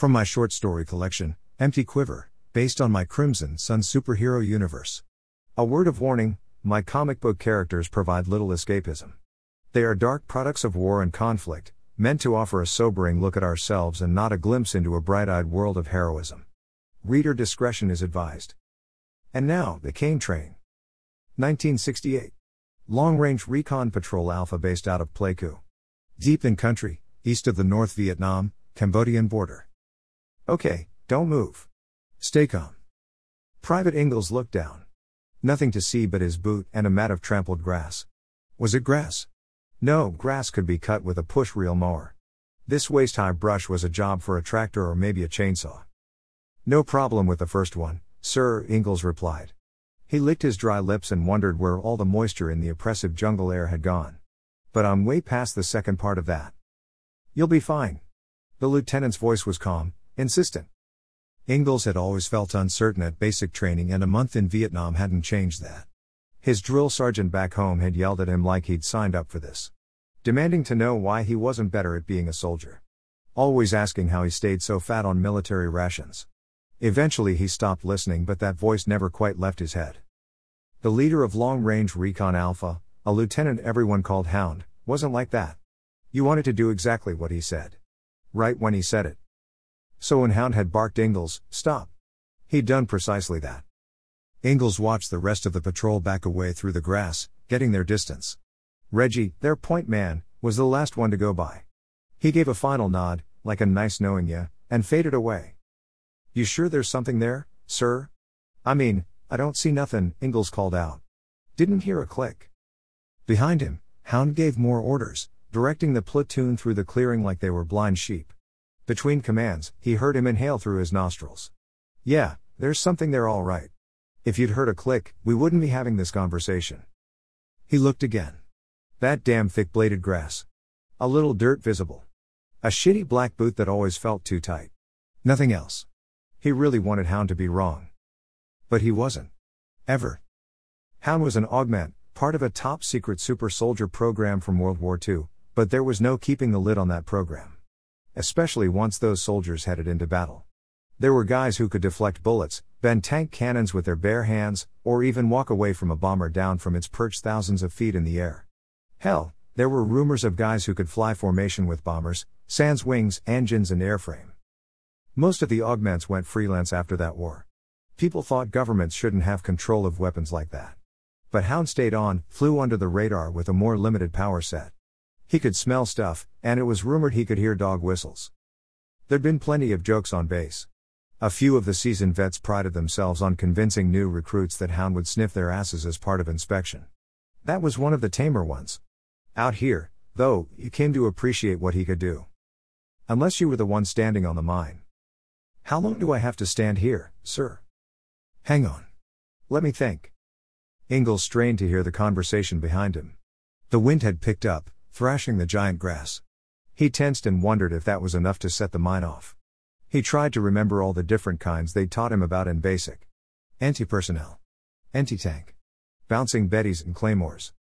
From my short story collection, Empty Quiver, based on my Crimson Son superhero universe. A word of warning my comic book characters provide little escapism. They are dark products of war and conflict, meant to offer a sobering look at ourselves and not a glimpse into a bright eyed world of heroism. Reader discretion is advised. And now, the 'Cane Train. 1968. Long Range Recon Patrol Alpha based out of Pleiku. Deep in country, east of the North Vietnam, Cambodian border. Okay, don't move. Stay calm. Private Ingalls looked down. Nothing to see but his boot and a mat of trampled grass. Was it grass? No, grass could be cut with a push reel mower. This waist high brush was a job for a tractor or maybe a chainsaw. No problem with the first one, sir, Ingalls replied. He licked his dry lips and wondered where all the moisture in the oppressive jungle air had gone. But I'm way past the second part of that. You'll be fine. The lieutenant's voice was calm, insistent. Ingalls had always felt uncertain at basic training, and a month in Vietnam hadn't changed that. His drill sergeant back home had yelled at him like he'd signed up for this. Demanding to know why he wasn't better at being a soldier. Always asking how he stayed so fat on military rations. Eventually he stopped listening, but that voice never quite left his head. The leader of Long Range Recon Alpha, a lieutenant everyone called Hound, wasn't like that. You wanted to do exactly what he said. Right when he said it. So when Hound had barked Ingalls, stop. He'd done precisely that. Ingalls watched the rest of the patrol back away through the grass, getting their distance. Reggie, their point man, was the last one to go by. He gave a final nod, like a nice knowing ya, and faded away. You sure there's something there, sir? I mean, I don't see nothin', Ingalls called out. Didn't hear a click. Behind him, Hound gave more orders, directing the platoon through the clearing like they were blind sheep. Between commands, he heard him inhale through his nostrils. Yeah, there's something there all right. If you'd heard a click, we wouldn't be having this conversation. He looked again. That damn thick bladed grass. A little dirt visible. A shitty black boot that always felt too tight. Nothing else. He really wanted Hound to be wrong. But he wasn't. Ever. Hound was an augment, part of a top secret super soldier program from World War II, but there was no keeping the lid on that program. Especially once those soldiers headed into battle. There were guys who could deflect bullets, bend tank cannons with their bare hands, or even walk away from a bomber down from its perch thousands of feet in the air. Hell, there were rumors of guys who could fly formation with bombers, sans wings, engines, and airframe. Most of the augments went freelance after that war. People thought governments shouldn't have control of weapons like that. But Hound stayed on, flew under the radar with a more limited power set. He could smell stuff, and it was rumored he could hear dog whistles. There'd been plenty of jokes on base. A few of the seasoned vets prided themselves on convincing new recruits that Hound would sniff their asses as part of inspection. That was one of the tamer ones. Out here, though, you came to appreciate what he could do. Unless you were the one standing on the mine. How long do I have to stand here, sir? Hang on. Let me think. Ingalls strained to hear the conversation behind him. The wind had picked up, thrashing the giant grass. He tensed and wondered if that was enough to set the mine off. He tried to remember all the different kinds they'd taught him about in basic. Anti personnel. Anti tank. Bouncing Bettys and Claymores.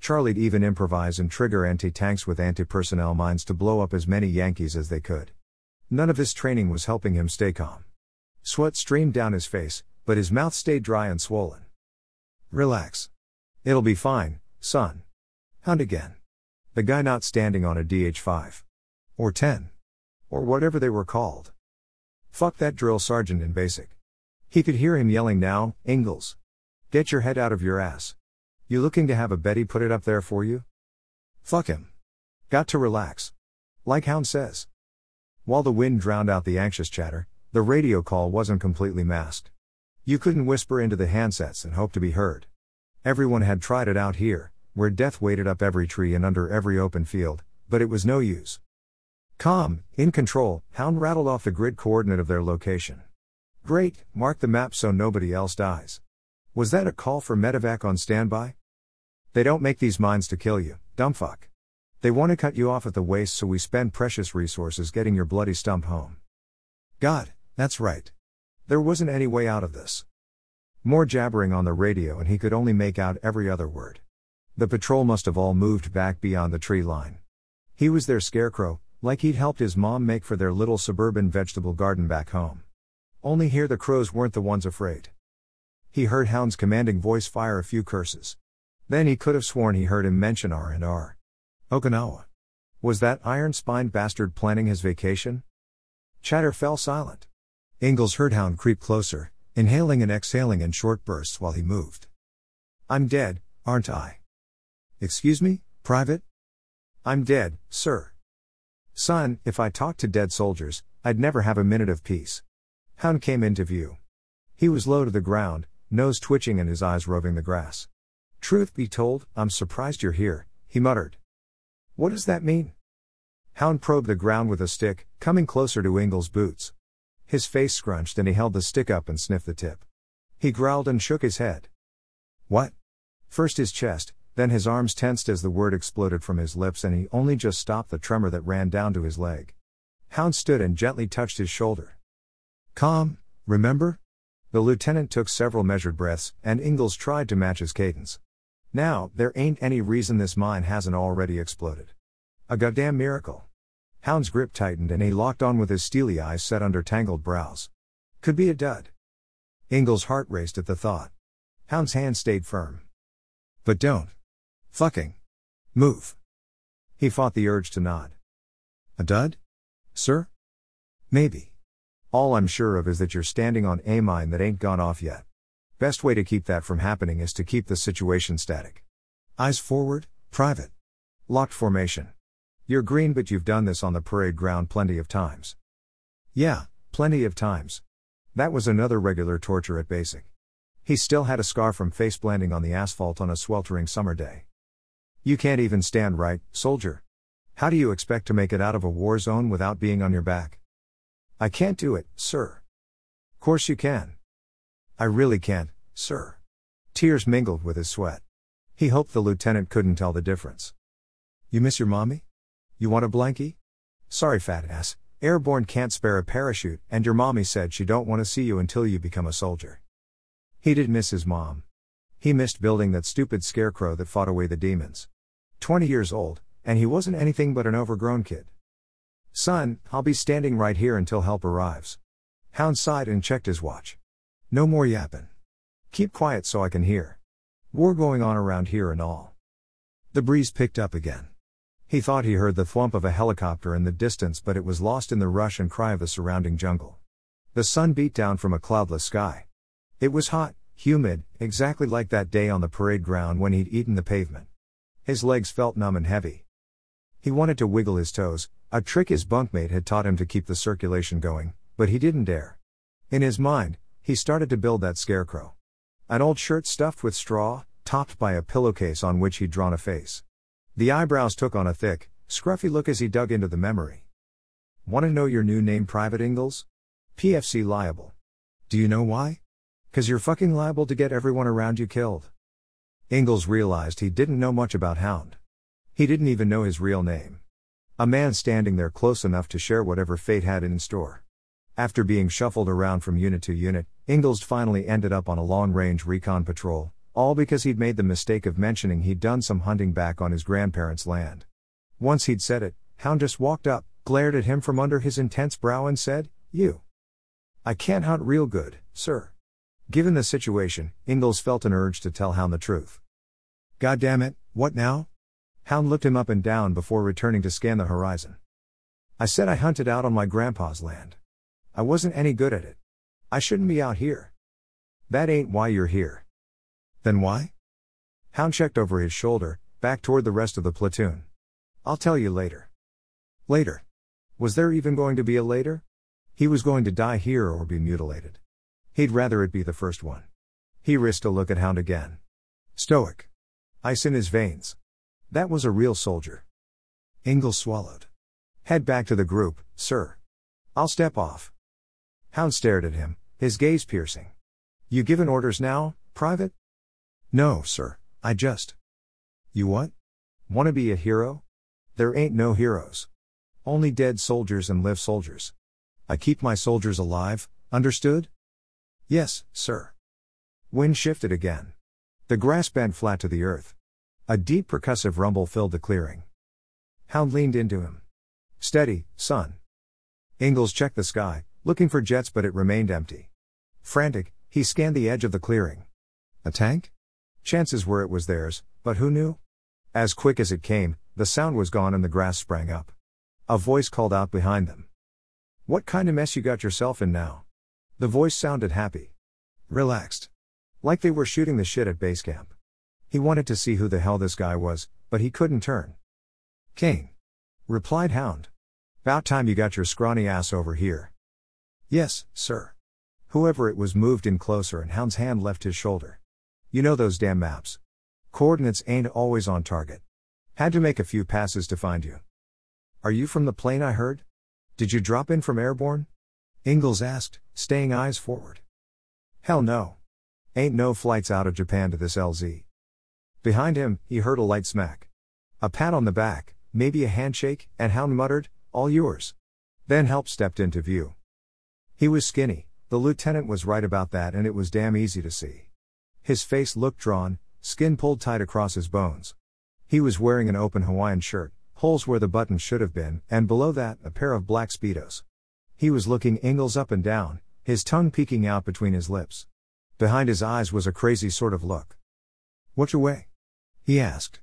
Charlie'd even improvise and trigger anti tanks with anti personnel mines to blow up as many Yankees as they could. None of his training was helping him stay calm. Sweat streamed down his face, but his mouth stayed dry and swollen. Relax. It'll be fine, son. Hound again. The guy not standing on a DH5. Or 10. Or whatever they were called. Fuck that drill sergeant in basic. He could hear him yelling now, Ingalls. Get your head out of your ass. You looking to have a Betty put it up there for you? Fuck him. Got to relax. Like Hound says. While the wind drowned out the anxious chatter, the radio call wasn't completely masked. You couldn't whisper into the handsets and hope to be heard. Everyone had tried it out here, where death waited up every tree and under every open field, but it was no use. Calm, in control, Hound rattled off the grid coordinate of their location. Great, mark the map so nobody else dies. Was that a call for medevac on standby? They don't make these mines to kill you, dumbfuck. They want to cut you off at the waist, so we spend precious resources getting your bloody stump home. God, that's right. There wasn't any way out of this. More jabbering on the radio, and he could only make out every other word. The patrol must have all moved back beyond the tree line. He was their scarecrow, like he'd helped his mom make for their little suburban vegetable garden back home. Only here the crows weren't the ones afraid. He heard Hound's commanding voice fire a few curses. Then he could have sworn he heard him mention R and R. Okinawa. Was that iron spined bastard planning his vacation? Chatter fell silent. Ingalls heard Hound creep closer, inhaling and exhaling in short bursts while he moved. I'm dead, aren't I? Excuse me, Private? I'm dead, sir. Son, if I talked to dead soldiers, I'd never have a minute of peace. Hound came into view. He was low to the ground, nose twitching and his eyes roving the grass. Truth be told, I'm surprised you're here, he muttered. What does that mean? Hound probed the ground with a stick, coming closer to Ingalls' boots. His face scrunched and he held the stick up and sniffed the tip. He growled and shook his head. What? First his chest, then his arms tensed as the word exploded from his lips and he only just stopped the tremor that ran down to his leg. Hound stood and gently touched his shoulder. Calm, remember? The lieutenant took several measured breaths, and Ingalls tried to match his cadence. Now, there ain't any reason this mine hasn't already exploded. A goddamn miracle. Hound's grip tightened and he locked on with his steely eyes set under tangled brows. Could be a dud. Ingalls' heart raced at the thought. Hound's hand stayed firm. But don't. Fucking. Move. He fought the urge to nod. A dud? Sir? Maybe. All I'm sure of is that you're standing on a mine that ain't gone off yet. Best way to keep that from happening is to keep the situation static. Eyes forward, private. Locked formation. You're green, but you've done this on the parade ground plenty of times. Yeah, plenty of times. That was another regular torture at basic. He still had a scar from face landing on the asphalt on a sweltering summer day. You can't even stand right, soldier. How do you expect to make it out of a war zone without being on your back? I can't do it, sir. Course you can. I really can't, sir. Tears mingled with his sweat. He hoped the lieutenant couldn't tell the difference. You miss your mommy? You want a blankie? Sorry, fat ass. Airborne can't spare a parachute, and your mommy said she don't want to see you until you become a soldier. He did miss his mom. He missed building that stupid scarecrow that fought away the demons. 20 years old, and he wasn't anything but an overgrown kid. Son, I'll be standing right here until help arrives. Hound sighed and checked his watch. No more yappin'. Keep quiet so I can hear. War going on around here and all. The breeze picked up again. He thought he heard the thwump of a helicopter in the distance, but it was lost in the rush and cry of the surrounding jungle. The sun beat down from a cloudless sky. It was hot, humid, exactly like that day on the parade ground when he'd eaten the pavement. His legs felt numb and heavy. He wanted to wiggle his toes, a trick his bunkmate had taught him to keep the circulation going, but he didn't dare. In his mind, he started to build that scarecrow. An old shirt stuffed with straw, topped by a pillowcase on which he'd drawn a face. The eyebrows took on a thick, scruffy look as he dug into the memory. Want to know your new name, Private Ingalls? PFC liable. Do you know why? Cause you're fucking liable to get everyone around you killed. Ingalls realized he didn't know much about Hound. He didn't even know his real name. A man standing there close enough to share whatever fate had in store. After being shuffled around from unit to unit, Ingalls finally ended up on a long range recon patrol, all because he'd made the mistake of mentioning he'd done some hunting back on his grandparents' land. Once he'd said it, Hound just walked up, glared at him from under his intense brow, and said, You. I can't hunt real good, sir. Given the situation, Ingalls felt an urge to tell Hound the truth. God damn it, what now? Hound looked him up and down before returning to scan the horizon. I said I hunted out on my grandpa's land. I wasn't any good at it. I shouldn't be out here. That ain't why you're here. Then why? Hound checked over his shoulder, back toward the rest of the platoon. I'll tell you later. Later. Was there even going to be a later? He was going to die here or be mutilated. He'd rather it be the first one. He risked a look at Hound again. Stoic. Ice in his veins. That was a real soldier. Ingalls swallowed. Head back to the group, sir. I'll step off. Hound stared at him, his gaze piercing. You given orders now, Private? No, sir, I just. You what? Wanna be a hero? There ain't no heroes. Only dead soldiers and live soldiers. I keep my soldiers alive, understood? Yes, sir. Wind shifted again. The grass bent flat to the earth. A deep percussive rumble filled the clearing. Hound leaned into him. Steady, son. Ingalls checked the sky, looking for jets, but it remained empty. Frantic, he scanned the edge of the clearing. A tank? Chances were it was theirs, but who knew? As quick as it came, the sound was gone and the grass sprang up. A voice called out behind them. What kind of mess you got yourself in now? The voice sounded happy. Relaxed. Like they were shooting the shit at base camp. He wanted to see who the hell this guy was, but he couldn't turn. 'Cane. Replied Hound. About time you got your scrawny ass over here. Yes, sir. Whoever it was moved in closer and Hound's hand left his shoulder. You know those damn maps. Coordinates ain't always on target. Had to make a few passes to find you. Are you from the plane I heard? Did you drop in from airborne? Ingalls asked, staying eyes forward. Hell no. Ain't no flights out of Japan to this LZ. Behind him, he heard a light smack. A pat on the back, maybe a handshake, and Hound muttered, All yours. Then help stepped into view. He was skinny, the lieutenant was right about that, and it was damn easy to see. His face looked drawn, skin pulled tight across his bones. He was wearing an open Hawaiian shirt, holes where the buttons should have been, and below that, a pair of black Speedos. He was looking Ingalls up and down, his tongue peeking out between his lips. Behind his eyes was a crazy sort of look. What's your way? He asked.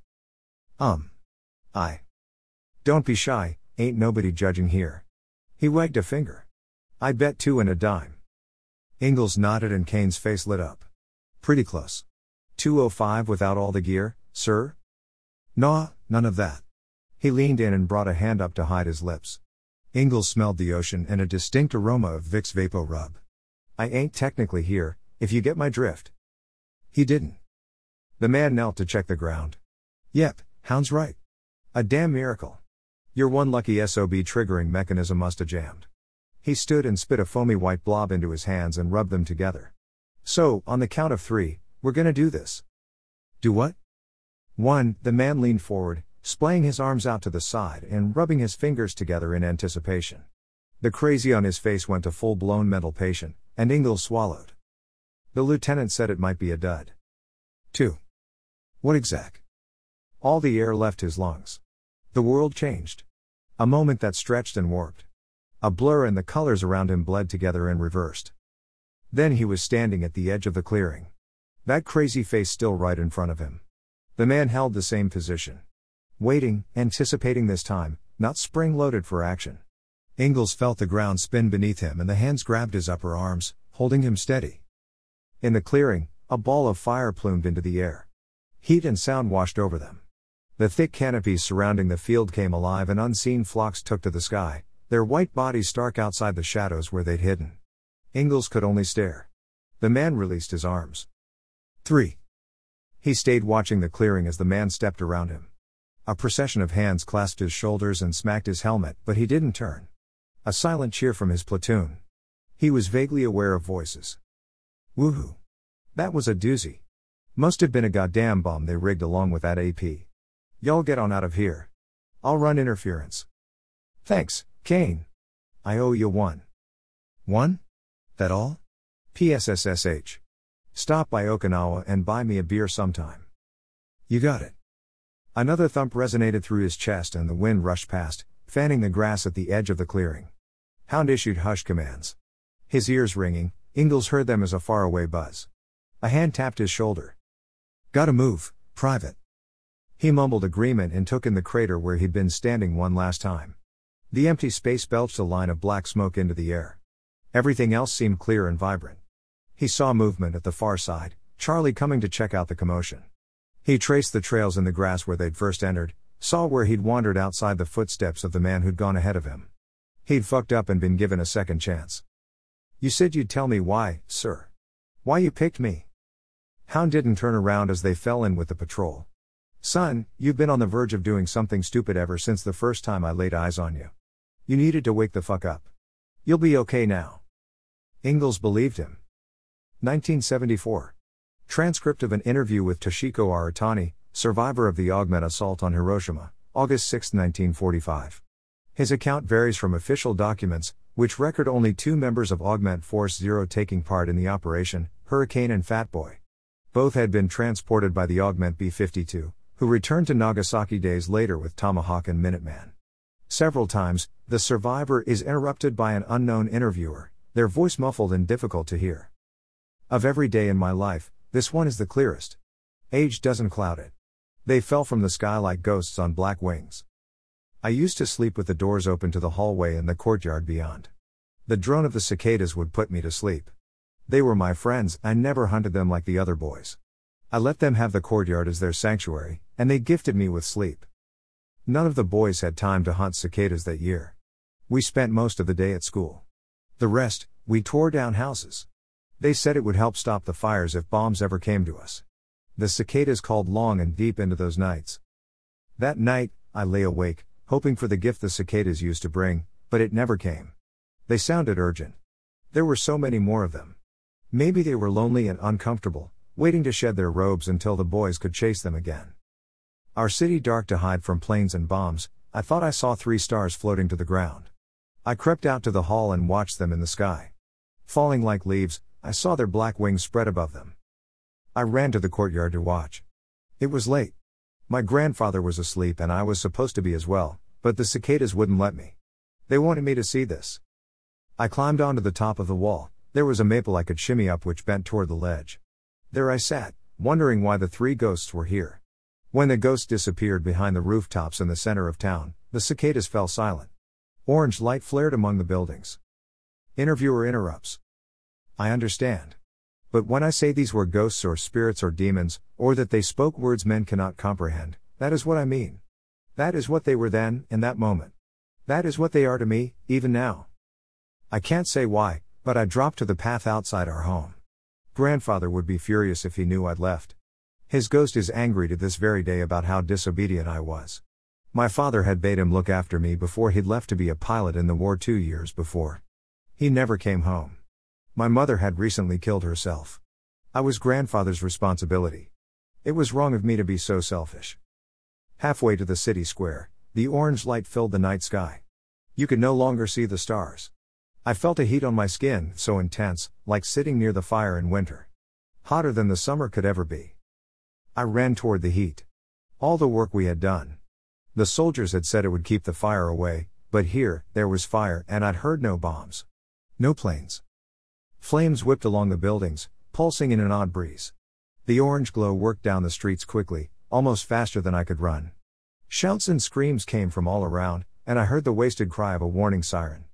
Um. I. Don't be shy, ain't nobody judging here. He wagged a finger. I bet two and a dime. Ingalls nodded and 'Cane's face lit up. Pretty close. 205 without all the gear, sir? Nah, none of that. He leaned in and brought a hand up to hide his lips. Ingalls smelled the ocean and a distinct aroma of Vicks VapoRub. I ain't technically here, if you get my drift. He didn't. The man knelt to check the ground. Yep, Hound's right. A damn miracle. Your one lucky SOB triggering mechanism must have jammed. He stood and spit a foamy white blob into his hands and rubbed them together. So, on the count of three, we're gonna do this. Do what? One, the man leaned forward, splaying his arms out to the side and rubbing his fingers together in anticipation. The crazy on his face went to full blown mental patient, and Ingalls swallowed. The lieutenant said it might be a dud. 2. What exact? All the air left his lungs. The world changed. A moment that stretched and warped. A blur and the colors around him bled together and reversed. Then he was standing at the edge of the clearing. That crazy face still right in front of him. The man held the same position. Waiting, anticipating this time, not spring loaded for action. Ingalls felt the ground spin beneath him and the hands grabbed his upper arms, holding him steady. In the clearing, a ball of fire plumed into the air. Heat and sound washed over them. The thick canopies surrounding the field came alive and unseen flocks took to the sky, their white bodies stark outside the shadows where they'd hidden. Ingalls could only stare. The man released his arms. 3. He stayed watching the clearing as the man stepped around him. A procession of hands clasped his shoulders and smacked his helmet, but he didn't turn. A silent cheer from his platoon. He was vaguely aware of voices. Woohoo. That was a doozy. Must have been a goddamn bomb they rigged along with that AP. Y'all get on out of here. I'll run interference. Thanks, 'Cane. I owe you one. One? That all? PSSSH. Stop by Okinawa and buy me a beer sometime. You got it. Another thump resonated through his chest and the wind rushed past, fanning the grass at the edge of the clearing. Hound issued hush commands. His ears ringing, Ingalls heard them as a faraway buzz. A hand tapped his shoulder. Gotta move, private. He mumbled agreement and took in the crater where he'd been standing one last time. The empty space belched a line of black smoke into the air. Everything else seemed clear and vibrant. He saw movement at the far side, Charlie coming to check out the commotion. He traced the trails in the grass where they'd first entered, saw where he'd wandered outside the footsteps of the man who'd gone ahead of him. He'd fucked up and been given a second chance. You said you'd tell me why, sir. Why you picked me. Hound didn't turn around as they fell in with the patrol. Son, you've been on the verge of doing something stupid ever since the first time I laid eyes on you. You needed to wake the fuck up. You'll be okay now. Ingalls believed him. 1974. Transcript of an interview with Toshiko Aratani, survivor of the Augment assault on Hiroshima, August 6, 1945. His account varies from official documents, which record only two members of Augment Force Zero taking part in the operation, Hurricane and Fatboy. Both had been transported by the Augment B 52, who returned to Nagasaki days later with Tomahawk and Minuteman. Several times, the survivor is interrupted by an unknown interviewer, their voice muffled and difficult to hear. Of every day in my life, this one is the clearest. Age doesn't cloud it. They fell from the sky like ghosts on black wings. I used to sleep with the doors open to the hallway and the courtyard beyond. The drone of the cicadas would put me to sleep. They were my friends, I never hunted them like the other boys. I let them have the courtyard as their sanctuary, and they gifted me with sleep. None of the boys had time to hunt cicadas that year. We spent most of the day at school. The rest, we tore down houses. They said it would help stop the fires if bombs ever came to us. The cicadas called long and deep into those nights. That night, I lay awake, hoping for the gift the cicadas used to bring, but it never came. They sounded urgent. There were so many more of them. Maybe they were lonely and uncomfortable, waiting to shed their robes until the boys could chase them again. Our city dark to hide from planes and bombs, I thought I saw three stars floating to the ground. I crept out to the hall and watched them in the sky. Falling like leaves, I saw their black wings spread above them. I ran to the courtyard to watch. It was late. My grandfather was asleep and I was supposed to be as well, but the cicadas wouldn't let me. They wanted me to see this. I climbed onto the top of the wall, there was a maple I could shimmy up which bent toward the ledge. There I sat, wondering why the three ghosts were here. When the ghosts disappeared behind the rooftops in the center of town, the cicadas fell silent. Orange light flared among the buildings. Interviewer interrupts. I understand. But when I say these were ghosts or spirits or demons, or that they spoke words men cannot comprehend, that is what I mean. That is what they were then, in that moment. That is what they are to me, even now. I can't say why, but I dropped to the path outside our home. Grandfather would be furious if he knew I'd left. His ghost is angry to this very day about how disobedient I was. My father had bade him look after me before he'd left to be a pilot in the war two years before. He never came home. My mother had recently killed herself. I was grandfather's responsibility. It was wrong of me to be so selfish. Halfway to the city square, the orange light filled the night sky. You could no longer see the stars. I felt a heat on my skin, so intense, like sitting near the fire in winter. Hotter than the summer could ever be. I ran toward the heat. All the work we had done. The soldiers had said it would keep the fire away, but here, there was fire, and I'd heard no bombs. No planes. Flames whipped along the buildings, pulsing in an odd breeze. The orange glow worked down the streets quickly, almost faster than I could run. Shouts and screams came from all around, and I heard the wasted cry of a warning siren.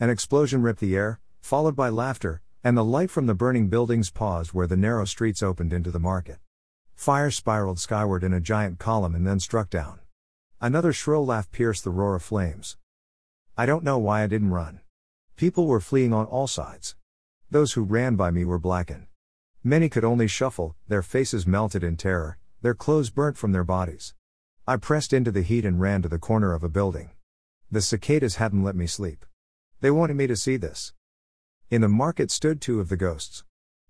An explosion ripped the air, followed by laughter, and the light from the burning buildings paused where the narrow streets opened into the market. Fire spiraled skyward in a giant column and then struck down. Another shrill laugh pierced the roar of flames. I don't know why I didn't run. People were fleeing on all sides. Those who ran by me were blackened. Many could only shuffle, their faces melted in terror, their clothes burnt from their bodies. I pressed into the heat and ran to the corner of a building. The cicadas hadn't let me sleep. They wanted me to see this. In the market stood two of the ghosts.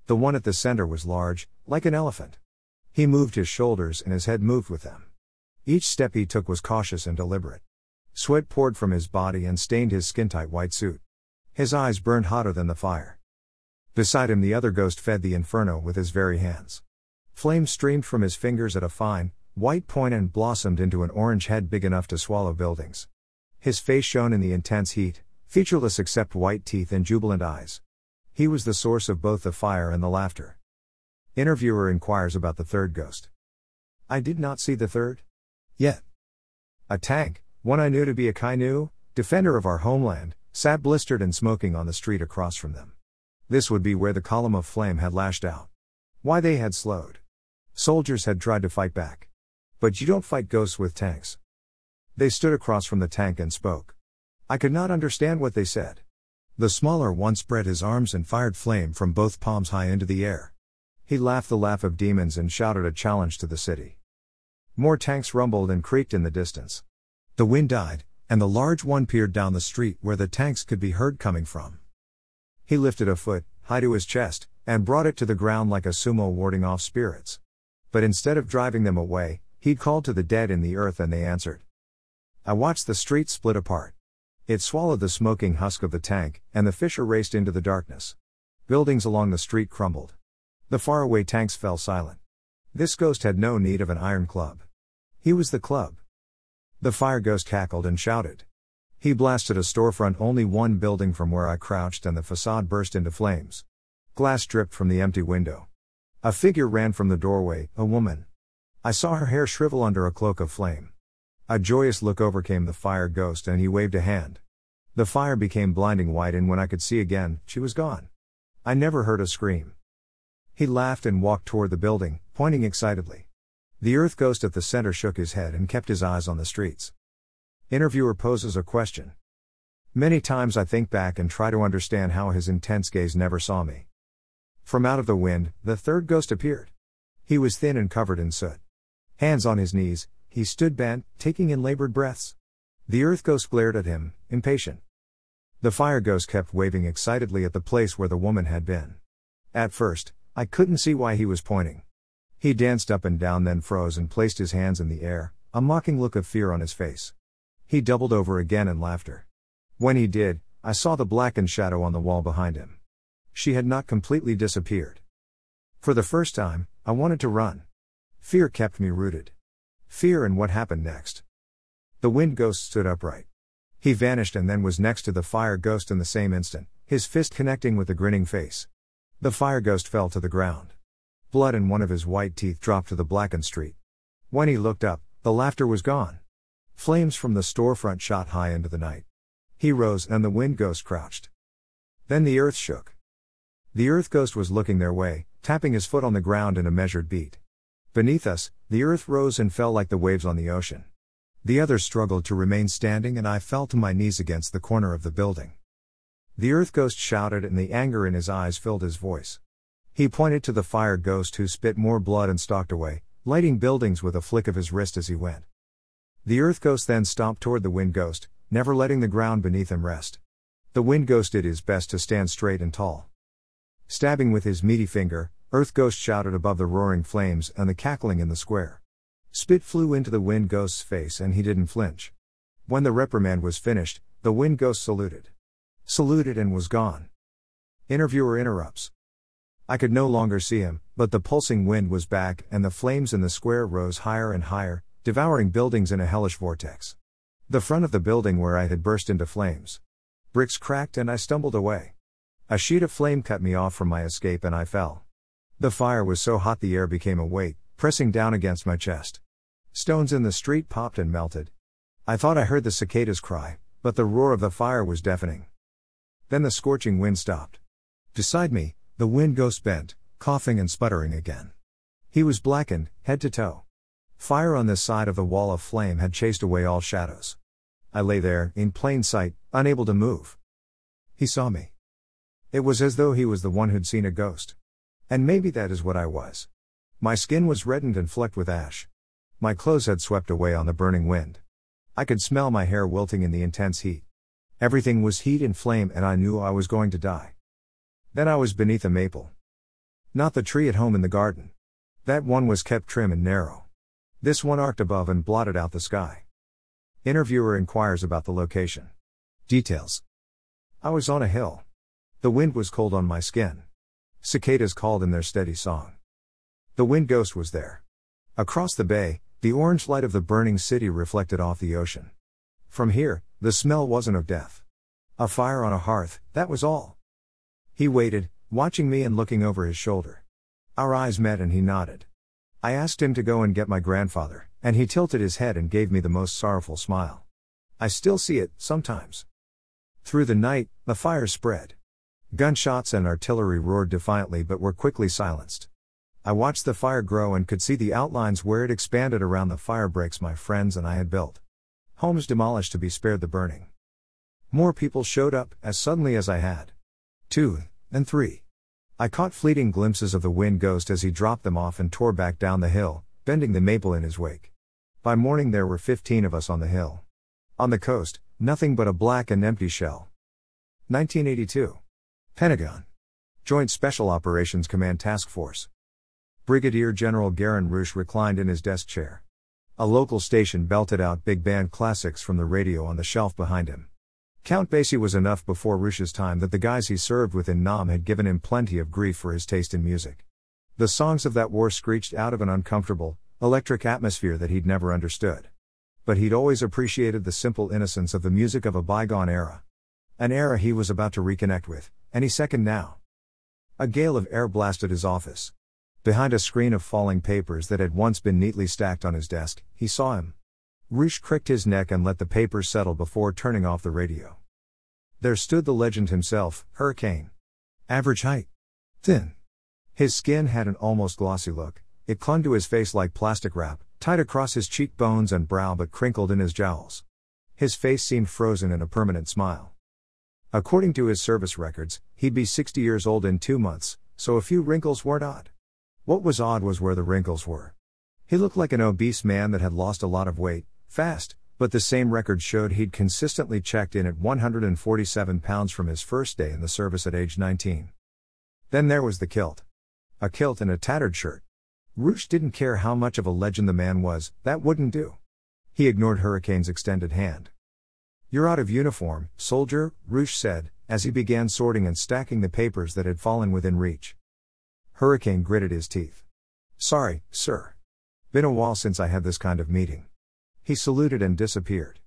The one at the center was large, like an elephant. He moved his shoulders and his head moved with them. Each step he took was cautious and deliberate. Sweat poured from his body and stained his skin tight white suit. His eyes burned hotter than the fire. Beside him, the other ghost fed the inferno with his very hands. Flames streamed from his fingers at a fine, white point and blossomed into an orange head big enough to swallow buildings. His face shone in the intense heat, featureless except white teeth and jubilant eyes. He was the source of both the fire and the laughter. Interviewer inquires about the third ghost. I did not see the third. Yet. A tank, one I knew to be a Kainu, defender of our homeland, sat blistered and smoking on the street across from them. This would be where the column of flame had lashed out. Why they had slowed. Soldiers had tried to fight back. But you don't fight ghosts with tanks. They stood across from the tank and spoke. I could not understand what they said. The smaller one spread his arms and fired flame from both palms high into the air. He laughed the laugh of demons and shouted a challenge to the city. More tanks rumbled and creaked in the distance. The wind died, and the large one peered down the street where the tanks could be heard coming from. He lifted a foot, high to his chest, and brought it to the ground like a sumo warding off spirits. But instead of driving them away, he called to the dead in the earth and they answered. I watched the street split apart. It swallowed the smoking husk of the tank, and the fissure raced into the darkness. Buildings along the street crumbled. The faraway tanks fell silent. This ghost had no need of an iron club. He was the club. The fire ghost cackled and shouted. He blasted a storefront only one building from where I crouched, and the facade burst into flames. Glass dripped from the empty window. A figure ran from the doorway, a woman. I saw her hair shrivel under a cloak of flame. A joyous look overcame the fire ghost and he waved a hand. The fire became blinding white, and when I could see again, she was gone. I never heard a scream. He laughed and walked toward the building, pointing excitedly. The earth ghost at the center shook his head and kept his eyes on the streets. Interviewer poses a question. Many times I think back and try to understand how his intense gaze never saw me. From out of the wind, the third ghost appeared. He was thin and covered in soot. Hands on his knees, he stood bent, taking in labored breaths. The earth ghost glared at him, impatient. The fire ghost kept waving excitedly at the place where the woman had been. At first, I couldn't see why he was pointing. He danced up and down, then froze and placed his hands in the air, a mocking look of fear on his face. He doubled over again in laughter. When he did, I saw the blackened shadow on the wall behind him. She had not completely disappeared. For the first time, I wanted to run. Fear kept me rooted. Fear and what happened next. The wind ghost stood upright. He vanished and then was next to the fire ghost in the same instant, his fist connecting with the grinning face. The fire ghost fell to the ground. Blood and one of his white teeth dropped to the blackened street. When he looked up, the laughter was gone. Flames from the storefront shot high into the night. He rose and the wind ghost crouched. Then the earth shook. The earth ghost was looking their way, tapping his foot on the ground in a measured beat. Beneath us, the earth rose and fell like the waves on the ocean. The others struggled to remain standing, and I fell to my knees against the corner of the building. The earth ghost shouted, and the anger in his eyes filled his voice. He pointed to the fire ghost who spit more blood and stalked away, lighting buildings with a flick of his wrist as he went. The earth ghost then stomped toward the wind ghost, never letting the ground beneath him rest. The wind ghost did his best to stand straight and tall. Stabbing with his meaty finger, Earth Ghost shouted above the roaring flames and the cackling in the square. Spit flew into the Wind Ghost's face and he didn't flinch. When the reprimand was finished, the Wind Ghost saluted. Saluted and was gone. Interviewer interrupts. I could no longer see him, but the pulsing wind was back and the flames in the square rose higher and higher, devouring buildings in a hellish vortex. The front of the building where I had burst into flames. Bricks cracked and I stumbled away. A sheet of flame cut me off from my escape and I fell. The fire was so hot the air became a weight, pressing down against my chest. Stones in the street popped and melted. I thought I heard the cicadas cry, but the roar of the fire was deafening. Then the scorching wind stopped. Beside me, the wind ghost bent, coughing and sputtering again. He was blackened, head to toe. Fire on this side of the wall of flame had chased away all shadows. I lay there, in plain sight, unable to move. He saw me. It was as though he was the one who'd seen a ghost. And maybe that is what I was. My skin was reddened and flecked with ash. My clothes had swept away on the burning wind. I could smell my hair wilting in the intense heat. Everything was heat and flame, and I knew I was going to die. Then I was beneath a maple. Not the tree at home in the garden. That one was kept trim and narrow. This one arced above and blotted out the sky. Interviewer inquires about the location. Details. I was on a hill. The wind was cold on my skin. Cicadas called in their steady song. The wind ghost was there. Across the bay, the orange light of the burning city reflected off the ocean. From here, the smell wasn't of death. A fire on a hearth, that was all. He waited, watching me and looking over his shoulder. Our eyes met and he nodded. I asked him to go and get my grandfather, and he tilted his head and gave me the most sorrowful smile. I still see it, sometimes. Through the night, the fire spread. Gunshots and artillery roared defiantly but were quickly silenced. I watched the fire grow and could see the outlines where it expanded around the fire breaks my friends and I had built. Homes demolished to be spared the burning. More people showed up, as suddenly as I had. Two, then three. I caught fleeting glimpses of the wind ghost as he dropped them off and tore back down the hill, bending the maple in his wake. By morning there were 15 of us on the hill. On the coast, nothing but a black and empty shell. 1982. Pentagon. Joint Special Operations Command Task Force. Brigadier General Garin Rouche reclined in his desk chair. A local station belted out big band classics from the radio on the shelf behind him. Count Basie was enough before Rouche's time that the guys he served with in Nam had given him plenty of grief for his taste in music. The songs of that war screeched out of an uncomfortable, electric atmosphere that he'd never understood. but he'd always appreciated the simple innocence of the music of a bygone era. An era he was about to reconnect with, any second now. A gale of air blasted his office. Behind a screen of falling papers that had once been neatly stacked on his desk, he saw him. Roosh cricked his neck and let the papers settle before turning off the radio. There stood the legend himself, Hurricane. Average height. Thin. His skin had an almost glossy look, it clung to his face like plastic wrap, tight across his cheekbones and brow but crinkled in his jowls. His face seemed frozen in a permanent smile. According to his service records, he'd be 60 years old in two months, so a few wrinkles weren't odd. What was odd was where the wrinkles were. He looked like an obese man that had lost a lot of weight, fast, but the same record showed he'd consistently checked in at 147 pounds from his first day in the service at age 19. Then there was the kilt. A kilt and a tattered shirt. Roosh didn't care how much of a legend the man was, that wouldn't do. He ignored Hurricane's extended hand. You're out of uniform, soldier, Roosh said, as he began sorting and stacking the papers that had fallen within reach. Hurricane gritted his teeth. Sorry, sir. Been a while since I had this kind of meeting. He saluted and disappeared.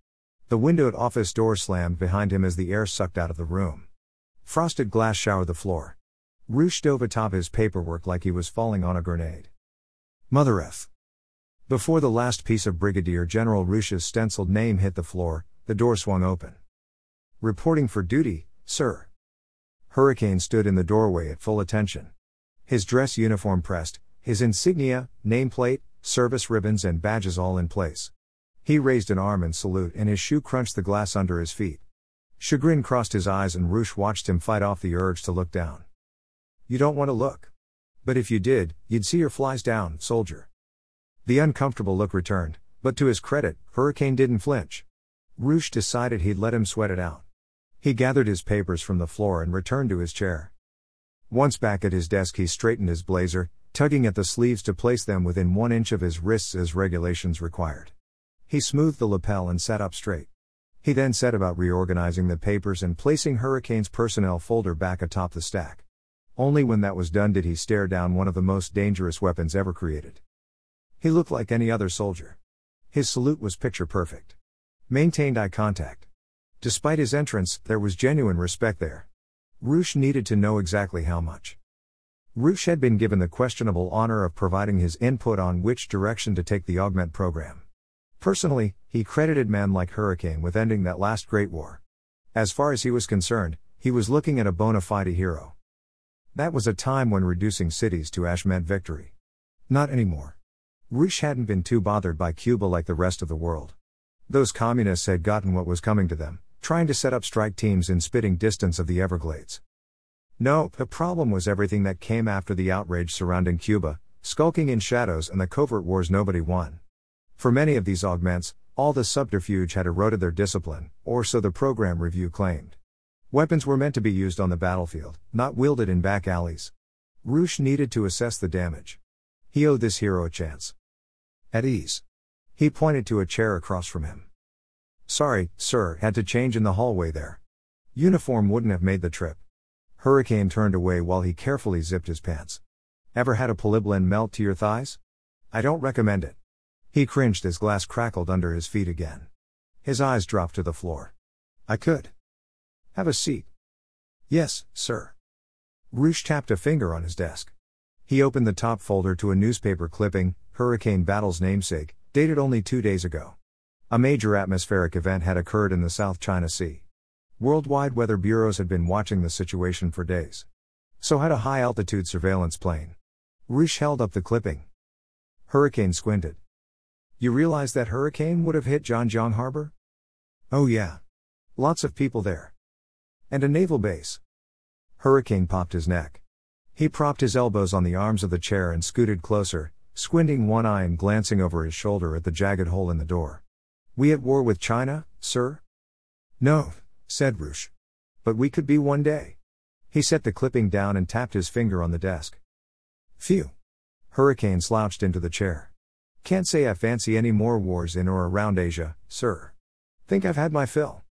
The windowed office door slammed behind him as the air sucked out of the room. Frosted glass showered the floor. Roosh dove atop his paperwork like he was falling on a grenade. Mother F. Before the last piece of Brigadier General Roosh's stenciled name hit the floor, the door swung open. Reporting for duty, sir. Hurricane stood in the doorway at full attention. His dress uniform pressed, his insignia, nameplate, service ribbons, and badges all in place. He raised an arm in salute and his shoe crunched the glass under his feet. Chagrin crossed his eyes and Roosh watched him fight off the urge to look down. You don't want to look. But if you did, you'd see your flies down, soldier. The uncomfortable look returned, but to his credit, Hurricane didn't flinch. Roosh decided he'd let him sweat it out. He gathered his papers from the floor and returned to his chair. Once back at his desk, he straightened his blazer, tugging at the sleeves to place them within one inch of his wrists as regulations required. He smoothed the lapel and sat up straight. He then set about reorganizing the papers and placing Hurricane's personnel folder back atop the stack. Only when that was done did he stare down one of the most dangerous weapons ever created. He looked like any other soldier. His salute was picture perfect. Maintained eye contact. Despite his entrance, there was genuine respect there. Roosh needed to know exactly how much. Roosh had been given the questionable honor of providing his input on which direction to take the Augment program. Personally, he credited men like Hurricane with ending that last great war. As far as he was concerned, he was looking at a bona fide hero. That was a time when reducing cities to ash meant victory. Not anymore. Roosh hadn't been too bothered by Cuba like the rest of the world. Those communists had gotten what was coming to them, trying to set up strike teams in spitting distance of the Everglades. No, the problem was everything that came after the outrage surrounding Cuba, skulking in shadows and the covert wars nobody won. For many of these augments, all the subterfuge had eroded their discipline, or so the program review claimed. Weapons were meant to be used on the battlefield, not wielded in back alleys. Roosh needed to assess the damage. He owed this hero a chance. At ease. He pointed to a chair across from him. Sorry, sir, had to change in the hallway there. Uniform wouldn't have made the trip. Hurricane turned away while he carefully zipped his pants. Ever had a polyblend melt to your thighs? I don't recommend it. He cringed as glass crackled under his feet again. His eyes dropped to the floor. I could. Have a seat. Yes, sir. Roosh tapped a finger on his desk. He opened the top folder to a newspaper clipping, Hurricane Battle's namesake, dated only two days ago. A major atmospheric event had occurred in the South China Sea. Worldwide weather bureaus had been watching the situation for days. So had a high altitude surveillance plane. Roosh held up the clipping. Hurricane squinted. You realize that hurricane would have hit Zhanjiang Harbor? Oh, yeah. Lots of people there. And a naval base. Hurricane popped his neck. He propped his elbows on the arms of the chair and scooted closer, squinting one eye and glancing over his shoulder at the jagged hole in the door. We at war with China, sir? No, said Roosh. But we could be one day. He set the clipping down and tapped his finger on the desk. Phew. Hurricane slouched into the chair. Can't say I fancy any more wars in or around Asia, sir. Think I've had my fill.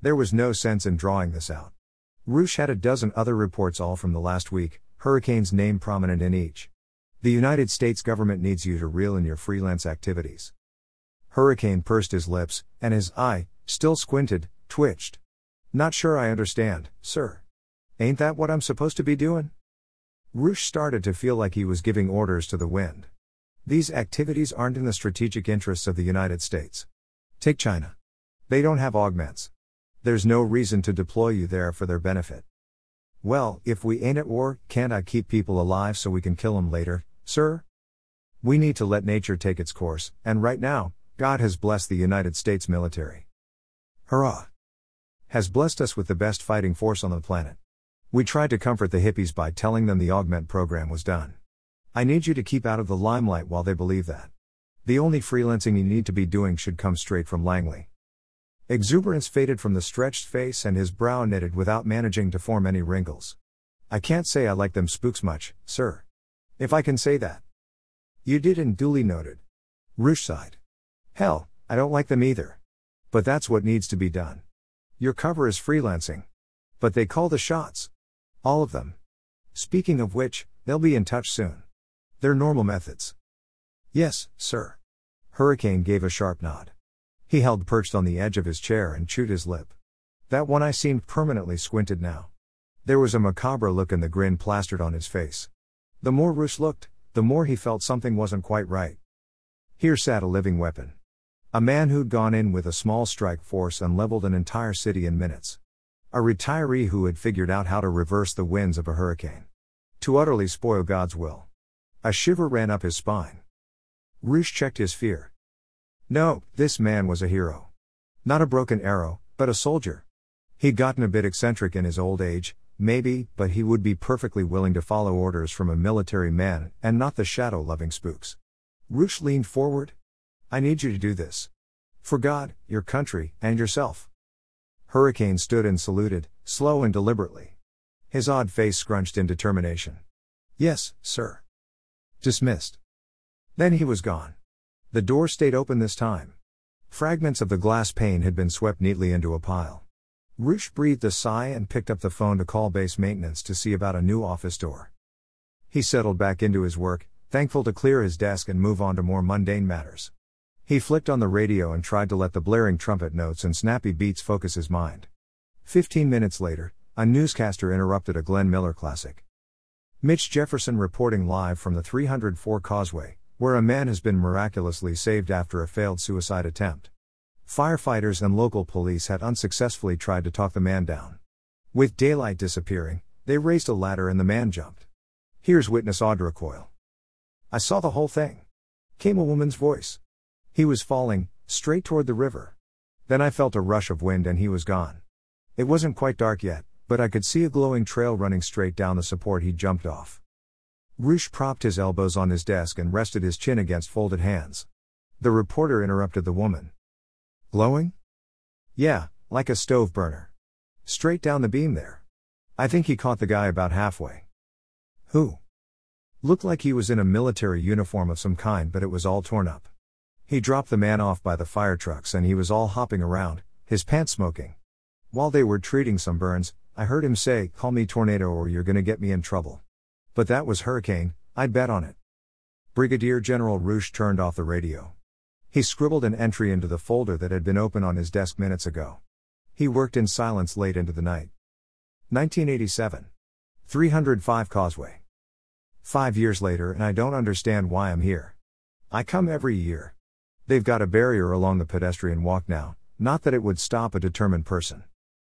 There was no sense in drawing this out. Roosh had a dozen other reports all from the last week, Hurricane's name prominent in each. The United States government needs you to reel in your freelance activities. Hurricane pursed his lips, and his eye, still squinted, twitched. Not sure I understand, sir. Ain't that what I'm supposed to be doing? Roosh started to feel like he was giving orders to the wind. These activities aren't in the strategic interests of the United States. Take China. They don't have augments. There's no reason to deploy you there for their benefit. Well, if we ain't at war, can't I keep people alive so we can kill them later, sir? We need to let nature take its course, and right now, God has blessed the United States military. Hurrah! Has blessed us with the best fighting force on the planet. We tried to comfort the hippies by telling them the augment program was done. I need you to keep out of the limelight while they believe that. The only freelancing you need to be doing should come straight from Langley. Exuberance faded from the stretched face and his brow knitted without managing to form any wrinkles. I can't say I like them spooks much, sir. If I can say that. You did and duly noted. Roosh sighed. Hell, I don't like them either. But that's what needs to be done. Your cover is freelancing. But they call the shots. All of them. Speaking of which, they'll be in touch soon. They're normal methods. Yes, sir. Hurricane gave a sharp nod. He held perched on the edge of his chair and chewed his lip. That one eye seemed permanently squinted now. There was a macabre look in the grin plastered on his face. The more Roosh looked, the more he felt something wasn't quite right. Here sat a living weapon. A man who'd gone in with a small strike force and leveled an entire city in minutes. A retiree who had figured out how to reverse the winds of a hurricane. To utterly spoil God's will. A shiver ran up his spine. Roosh checked his fear. No, this man was a hero. Not a broken arrow, but a soldier. He'd gotten a bit eccentric in his old age, maybe, but he would be perfectly willing to follow orders from a military man and not the shadow loving spooks. Roosh leaned forward. I need you to do this. For God, your country, and yourself. Hurricane stood and saluted, slow and deliberately. His odd face scrunched in determination. Yes, sir. Dismissed. Then he was gone. The door stayed open this time. Fragments of the glass pane had been swept neatly into a pile. Roosh breathed a sigh and picked up the phone to call base maintenance to see about a new office door. He settled back into his work, thankful to clear his desk and move on to more mundane matters. He flicked on the radio and tried to let the blaring trumpet notes and snappy beats focus his mind. Fifteen minutes later, a newscaster interrupted a Glenn Miller classic. Mitch Jefferson reporting live from the 304 Causeway, where a man has been miraculously saved after a failed suicide attempt. Firefighters and local police had unsuccessfully tried to talk the man down. With daylight disappearing, they raised a ladder and the man jumped. Here's witness Audra Coyle. I saw the whole thing. Came a woman's voice. He was falling, straight toward the river. Then I felt a rush of wind and he was gone. It wasn't quite dark yet, but I could see a glowing trail running straight down the support he jumped off. Roosh propped his elbows on his desk and rested his chin against folded hands. The reporter interrupted the woman. Glowing? Yeah, like a stove burner. Straight down the beam there. I think he caught the guy about halfway. Who? Looked like he was in a military uniform of some kind, but it was all torn up. He dropped the man off by the fire trucks and he was all hopping around, his pants smoking. While they were treating some burns, I heard him say, Call me tornado or you're gonna get me in trouble. But that was Hurricane, I'd bet on it. Brigadier General Roosh turned off the radio. He scribbled an entry into the folder that had been open on his desk minutes ago. He worked in silence late into the night. 1987. 305 Causeway. Five years later, and I don't understand why I'm here. I come every year. They've got a barrier along the pedestrian walk now, not that it would stop a determined person.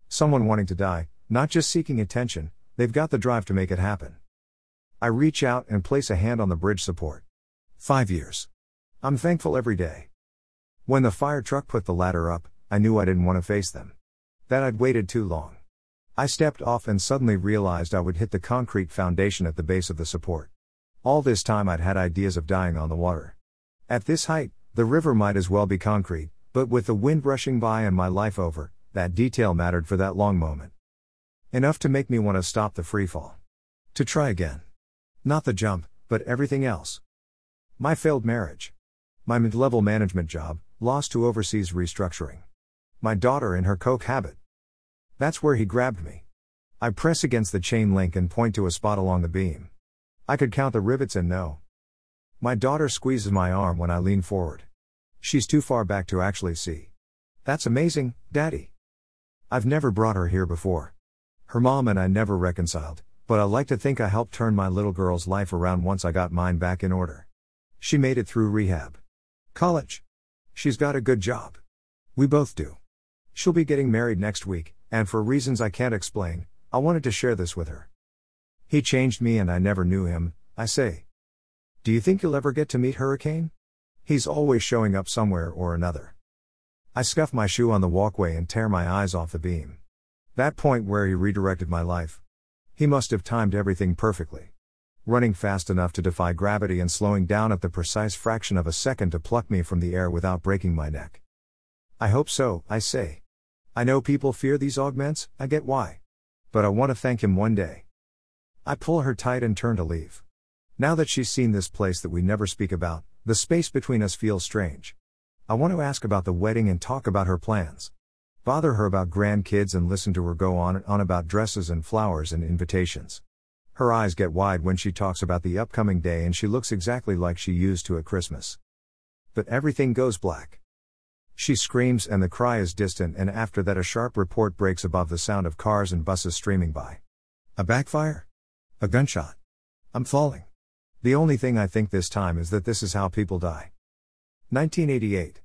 Someone wanting to die, not just seeking attention, they've got the drive to make it happen. I reach out and place a hand on the bridge support. Five years. I'm thankful every day. When the fire truck put the ladder up, I knew I didn't want to face them. That I'd waited too long. I stepped off and suddenly realized I would hit the concrete foundation at the base of the support. All this time I'd had ideas of dying on the water. At this height, the river might as well be concrete, but with the wind rushing by and my life over, that detail mattered for that long moment. Enough to make me want to stop the freefall. To try again. Not the jump, but everything else. My failed marriage. My mid level management job, lost to overseas restructuring. My daughter in her coke habit. That's where he grabbed me. I press against the chain link and point to a spot along the beam. I could count the rivets and know. My daughter squeezes my arm when I lean forward. She's too far back to actually see. That's amazing, Daddy. I've never brought her here before. Her mom and I never reconciled, but I like to think I helped turn my little girl's life around once I got mine back in order. She made it through rehab. College. She's got a good job. We both do. She'll be getting married next week, and for reasons I can't explain, I wanted to share this with her. He changed me and I never knew him, I say. Do you think you'll ever get to meet Hurricane? He's always showing up somewhere or another. I scuff my shoe on the walkway and tear my eyes off the beam. That point where he redirected my life. He must have timed everything perfectly. Running fast enough to defy gravity and slowing down at the precise fraction of a second to pluck me from the air without breaking my neck. I hope so, I say. I know people fear these augments, I get why. But I want to thank him one day. I pull her tight and turn to leave. Now that she's seen this place that we never speak about, the space between us feels strange. I want to ask about the wedding and talk about her plans bother her about grandkids and listen to her go on and on about dresses and flowers and invitations. Her eyes get wide when she talks about the upcoming day and she looks exactly like she used to at Christmas. But everything goes black. She screams and the cry is distant, and after that, a sharp report breaks above the sound of cars and buses streaming by. A backfire? A gunshot? I'm falling. The only thing I think this time is that this is how people die. 1988.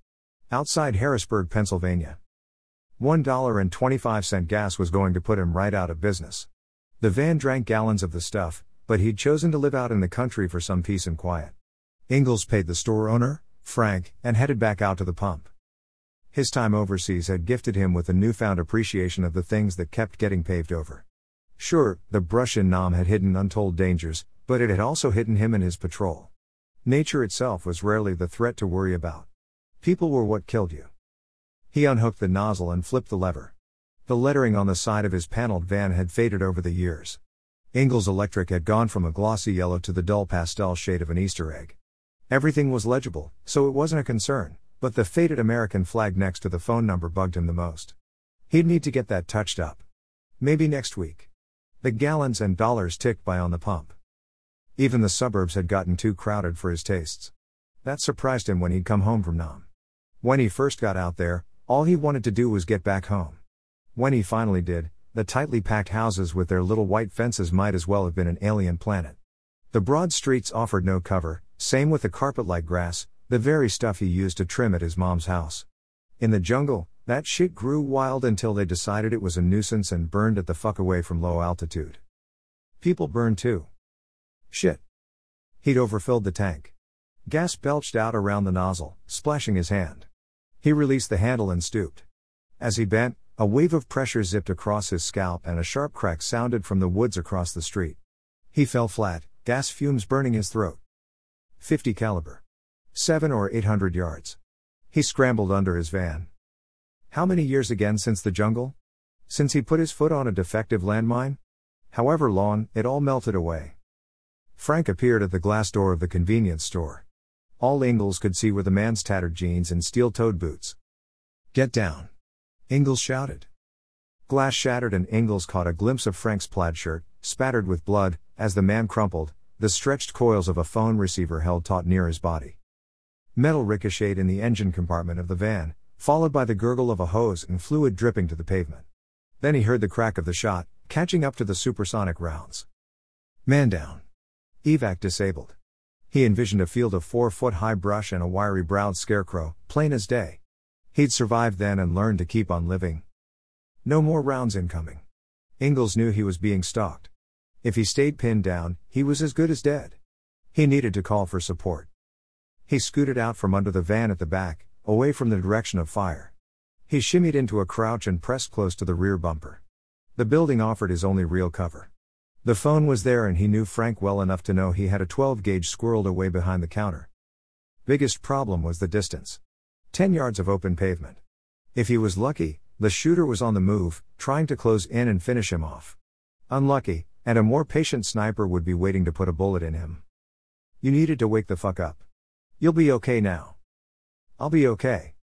Outside Harrisburg, Pennsylvania. $1.25 gas was going to put him right out of business. The van drank gallons of the stuff, but he'd chosen to live out in the country for some peace and quiet. Ingalls paid the store owner, Frank, and headed back out to the pump. His time overseas had gifted him with a newfound appreciation of the things that kept getting paved over. Sure, the brush in Nam had hidden untold dangers, but it had also hidden him and his patrol. Nature itself was rarely the threat to worry about. People were what killed you. He unhooked the nozzle and flipped the lever. The lettering on the side of his paneled van had faded over the years. Ingalls Electric had gone from a glossy yellow to the dull pastel shade of an Easter egg. Everything was legible, so it wasn't a concern, but the faded American flag next to the phone number bugged him the most. He'd need to get that touched up. Maybe next week. The gallons and dollars ticked by on the pump. Even the suburbs had gotten too crowded for his tastes. That surprised him when he'd come home from Nam. When he first got out there, all he wanted to do was get back home. When he finally did, the tightly packed houses with their little white fences might as well have been an alien planet. The broad streets offered no cover, same with the carpet like grass, the very stuff he used to trim at his mom's house. In the jungle, that shit grew wild until they decided it was a nuisance and burned it the fuck away from low altitude. People burned too. Shit. He'd overfilled the tank. Gas belched out around the nozzle, splashing his hand. He released the handle and stooped. As he bent, a wave of pressure zipped across his scalp and a sharp crack sounded from the woods across the street. He fell flat, gas fumes burning his throat. 50 caliber. 7 or 800 yards. He scrambled under his van. How many years again since the jungle? Since he put his foot on a defective landmine? However long, it all melted away. Frank appeared at the glass door of the convenience store. All Ingalls could see were the man's tattered jeans and steel toed boots. Get down. Ingalls shouted. Glass shattered and Ingalls caught a glimpse of Frank's plaid shirt, spattered with blood, as the man crumpled, the stretched coils of a phone receiver held taut near his body. Metal ricocheted in the engine compartment of the van, followed by the gurgle of a hose and fluid dripping to the pavement. Then he heard the crack of the shot, catching up to the supersonic rounds. Man down. Evac disabled. He envisioned a field of four foot high brush and a wiry browed scarecrow, plain as day. He'd survived then and learned to keep on living. No more rounds incoming. Ingalls knew he was being stalked. If he stayed pinned down, he was as good as dead. He needed to call for support. He scooted out from under the van at the back, away from the direction of fire. He shimmied into a crouch and pressed close to the rear bumper. The building offered his only real cover. The phone was there and he knew Frank well enough to know he had a 12 gauge squirreled away behind the counter. Biggest problem was the distance 10 yards of open pavement. If he was lucky, the shooter was on the move, trying to close in and finish him off. Unlucky, and a more patient sniper would be waiting to put a bullet in him. You needed to wake the fuck up. You'll be okay now. I'll be okay.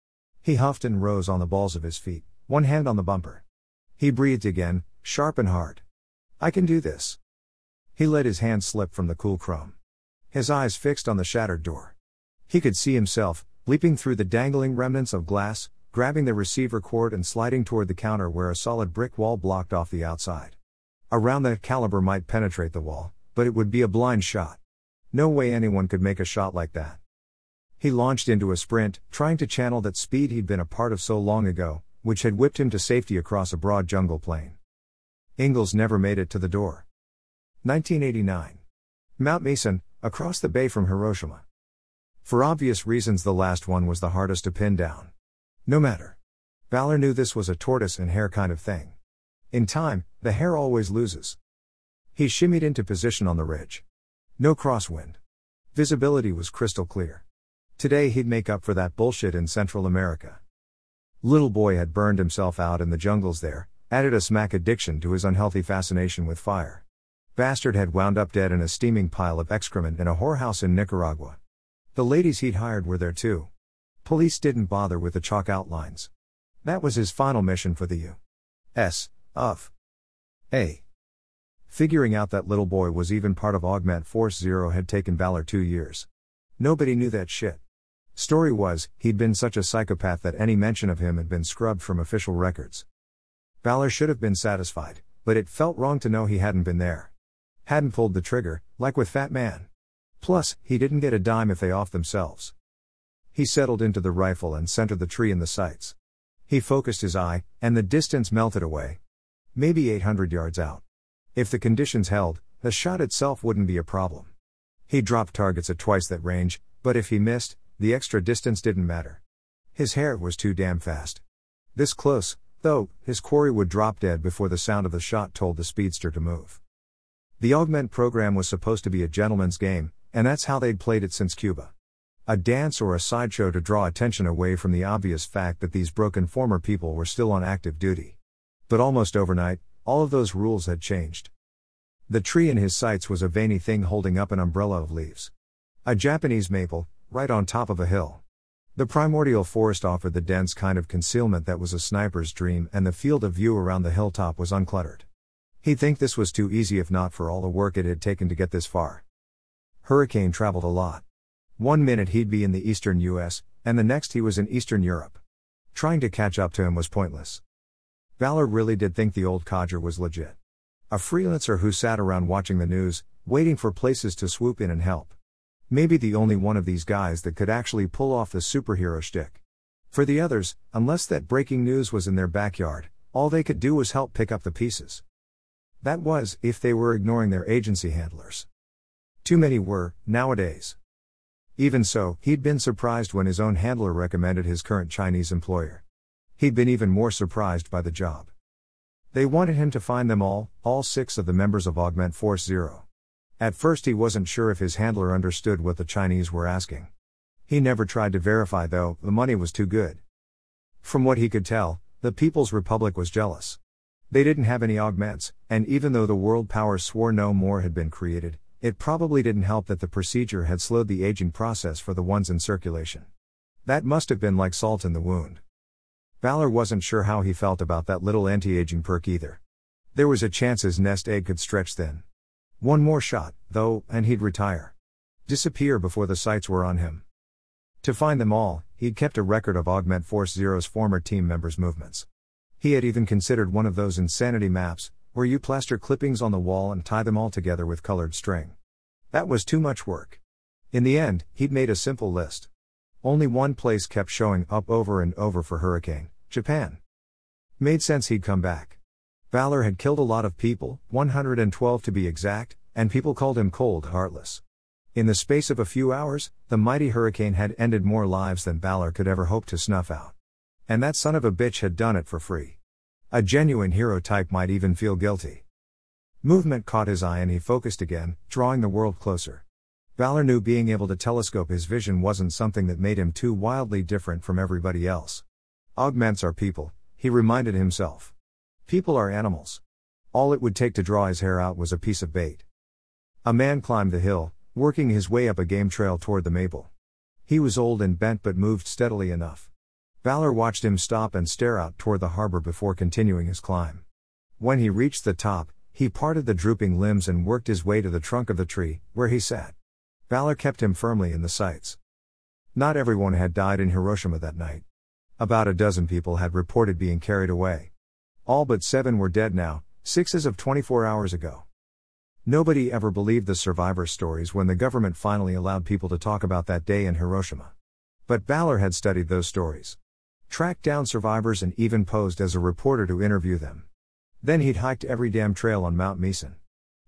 He huffed and rose on the balls of his feet, one hand on the bumper. He breathed again, sharp and hard. I can do this. He let his hand slip from the cool chrome. His eyes fixed on the shattered door. He could see himself, leaping through the dangling remnants of glass, grabbing the receiver cord and sliding toward the counter where a solid brick wall blocked off the outside. A round that caliber might penetrate the wall, but it would be a blind shot. No way anyone could make a shot like that. He launched into a sprint, trying to channel that speed he'd been a part of so long ago, which had whipped him to safety across a broad jungle plain. Ingalls never made it to the door. 1989. Mount Misen, across the bay from Hiroshima. For obvious reasons, the last one was the hardest to pin down. No matter. Valor knew this was a tortoise and hare kind of thing. In time, the hare always loses. He shimmied into position on the ridge. No crosswind. Visibility was crystal clear. Today he'd make up for that bullshit in Central America. Little boy had burned himself out in the jungles there, added a smack addiction to his unhealthy fascination with fire. Bastard had wound up dead in a steaming pile of excrement in a whorehouse in Nicaragua. The ladies he'd hired were there too. Police didn't bother with the chalk outlines. That was his final mission for the U.S. of A. Figuring out that little boy was even part of Augment Force Zero had taken Valor two years. Nobody knew that shit. Story was, he'd been such a psychopath that any mention of him had been scrubbed from official records. Valor should have been satisfied, but it felt wrong to know he hadn't been there. Hadn't pulled the trigger, like with Fat Man. Plus, he didn't get a dime if they off themselves. He settled into the rifle and centered the tree in the sights. He focused his eye, and the distance melted away. Maybe 800 yards out. If the conditions held, the shot itself wouldn't be a problem. He dropped targets at twice that range, but if he missed, the extra distance didn't matter. His hare was too damn fast. This close, though, his quarry would drop dead before the sound of the shot told the speedster to move. The augment program was supposed to be a gentleman's game, and that's how they'd played it since Cuba. A dance or a sideshow to draw attention away from the obvious fact that these broken former people were still on active duty. But almost overnight, all of those rules had changed. The tree in his sights was a veiny thing holding up an umbrella of leaves. A Japanese maple, right on top of a hill. The primordial forest offered the dense kind of concealment that was a sniper's dream, and the field of view around the hilltop was uncluttered. He'd think this was too easy if not for all the work it had taken to get this far. Hurricane traveled a lot. One minute he'd be in the eastern US, and the next he was in eastern Europe. Trying to catch up to him was pointless. Valor really did think the old codger was legit. A freelancer who sat around watching the news, waiting for places to swoop in and help. Maybe the only one of these guys that could actually pull off the superhero shtick. For the others, unless that breaking news was in their backyard, all they could do was help pick up the pieces. That was, if they were ignoring their agency handlers. Too many were, nowadays. Even so, he'd been surprised when his own handler recommended his current Chinese employer. He'd been even more surprised by the job. They wanted him to find them all, all six of the members of Augment Force Zero. At first, he wasn't sure if his handler understood what the Chinese were asking. He never tried to verify, though, the money was too good. From what he could tell, the People's Republic was jealous. They didn't have any augments, and even though the world powers swore no more had been created, it probably didn't help that the procedure had slowed the aging process for the ones in circulation. That must have been like salt in the wound. Valor wasn't sure how he felt about that little anti aging perk either. There was a chance his nest egg could stretch thin. One more shot, though, and he'd retire. Disappear before the sights were on him. To find them all, he'd kept a record of Augment Force Zero's former team members' movements. He had even considered one of those insanity maps, where you plaster clippings on the wall and tie them all together with colored string. That was too much work. In the end, he'd made a simple list. Only one place kept showing up over and over for Hurricane Japan. Made sense he'd come back. Valor had killed a lot of people, 112 to be exact, and people called him cold heartless. In the space of a few hours, the mighty hurricane had ended more lives than Valor could ever hope to snuff out. And that son of a bitch had done it for free. A genuine hero type might even feel guilty. Movement caught his eye and he focused again, drawing the world closer. Valor knew being able to telescope his vision wasn't something that made him too wildly different from everybody else. Augments are people, he reminded himself. People are animals. All it would take to draw his hare out was a piece of bait. A man climbed the hill, working his way up a game trail toward the maple. He was old and bent but moved steadily enough. Valor watched him stop and stare out toward the harbor before continuing his climb. When he reached the top, he parted the drooping limbs and worked his way to the trunk of the tree, where he sat. Valor kept him firmly in the sights. Not everyone had died in Hiroshima that night. About a dozen people had reported being carried away. All but seven were dead now, six as of 24 hours ago. Nobody ever believed the survivor stories when the government finally allowed people to talk about that day in Hiroshima. But Balor had studied those stories, tracked down survivors, and even posed as a reporter to interview them. Then he'd hiked every damn trail on Mount Misen.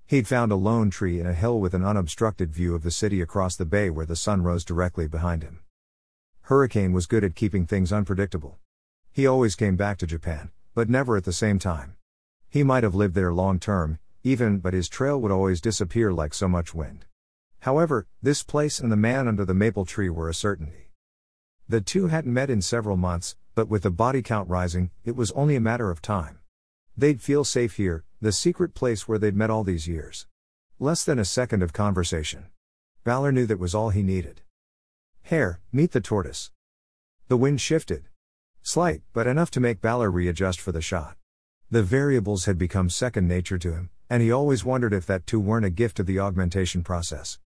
He'd found a lone tree in a hill with an unobstructed view of the city across the bay where the sun rose directly behind him. Hurricane was good at keeping things unpredictable. He always came back to Japan, but never at the same time. He might have lived there long term, even, but his trail would always disappear like so much wind. However, this place and the man under the maple tree were a certainty. The two hadn't met in several months, but with the body count rising, it was only a matter of time. They'd feel safe here, the secret place where they'd met all these years. Less than a second of conversation. Balor knew that was all he needed. Hare, meet the tortoise. The wind shifted. Slight, but enough to make Balor readjust for the shot. The variables had become second nature to him, and he always wondered if that too weren't a gift of the augmentation process.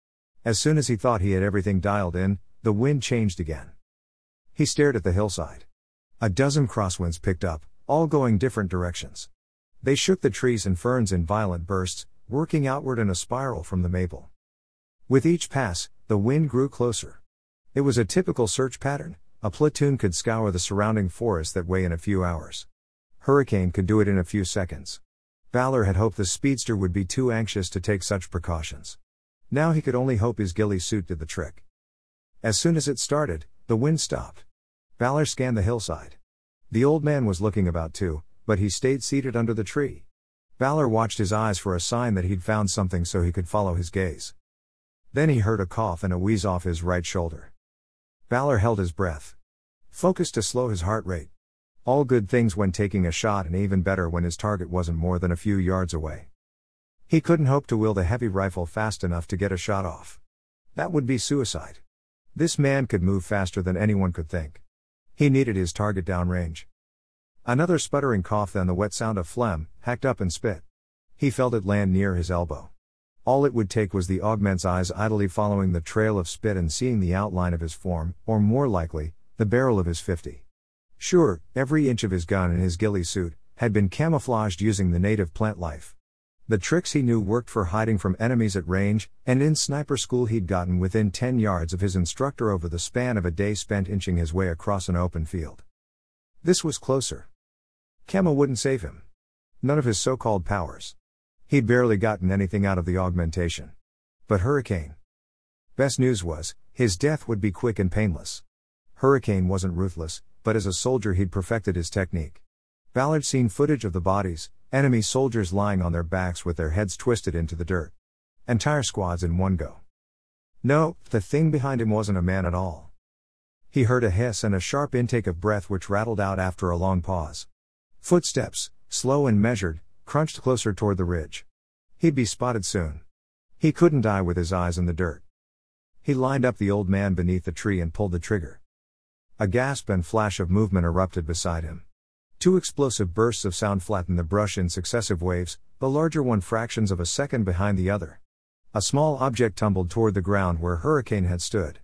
As soon as he thought he had everything dialed in, the wind changed again. He stared at the hillside. A dozen crosswinds picked up, all going different directions. They shook the trees and ferns in violent bursts, working outward in a spiral from the maple. With each pass, the wind grew closer. It was a typical search pattern, a platoon could scour the surrounding forest that way in a few hours. Hurricane could do it in a few seconds. Balor had hoped the speedster would be too anxious to take such precautions. Now he could only hope his ghillie suit did the trick. As soon as it started, the wind stopped. Balor scanned the hillside. The old man was looking about too, but he stayed seated under the tree. Balor watched his eyes for a sign that he'd found something so he could follow his gaze. Then he heard a cough and a wheeze off his right shoulder. Balor held his breath. Focused to slow his heart rate. All good things when taking a shot, and even better when his target wasn't more than a few yards away. He couldn't hope to wield a heavy rifle fast enough to get a shot off. That would be suicide. This man could move faster than anyone could think. He needed his target downrange. Another sputtering cough, then the wet sound of phlegm, hacked up and spit. He felt it land near his elbow. All it would take was the augment's eyes idly following the trail of spit and seeing the outline of his form, or more likely, the barrel of his 50. Sure, every inch of his gun and his ghillie suit had been camouflaged using the native plant life. The tricks he knew worked for hiding from enemies at range, and in sniper school he'd gotten within 10 yards of his instructor over the span of a day spent inching his way across an open field. This was closer. Camo wouldn't save him. None of his so called powers. He'd barely gotten anything out of the augmentation. But Hurricane. Best news was, his death would be quick and painless. Hurricane wasn't ruthless, but as a soldier he'd perfected his technique. Balor'd seen footage of the bodies, enemy soldiers lying on their backs with their heads twisted into the dirt. Entire squads in one go. No, the thing behind him wasn't a man at all. He heard a hiss and a sharp intake of breath which rattled out after a long pause. Footsteps, slow and measured, crunched closer toward the ridge. He'd be spotted soon. He couldn't die with his eyes in the dirt. He lined up the old man beneath the tree and pulled the trigger. A gasp and flash of movement erupted beside him. Two explosive bursts of sound flattened the brush in successive waves, the larger one fractions of a second behind the other. A small object tumbled toward the ground where Hurricane had stood.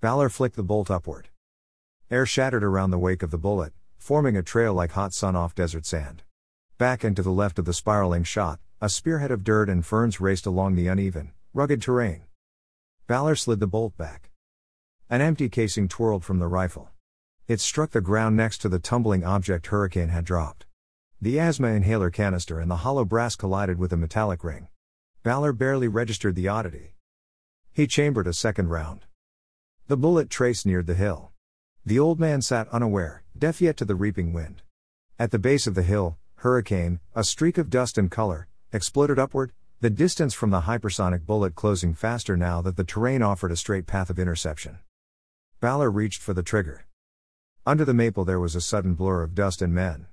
Balor flicked the bolt upward. Air shattered around the wake of the bullet, forming a trail like hot sun off desert sand. Back and to the left of the spiraling shot, a spearhead of dirt and ferns raced along the uneven, rugged terrain. Balor slid the bolt back. An empty casing twirled from the rifle. It struck the ground next to the tumbling object Hurricane had dropped. The asthma inhaler canister and the hollow brass collided with a metallic ring. Balor barely registered the oddity. He chambered a second round. The bullet trace neared the hill. The old man sat unaware, deaf yet to the reaping wind. At the base of the hill, hurricane, a streak of dust and color, exploded upward, the distance from the hypersonic bullet closing faster now that the terrain offered a straight path of interception. Balor reached for the trigger. Under the maple there was a sudden blur of dust and men.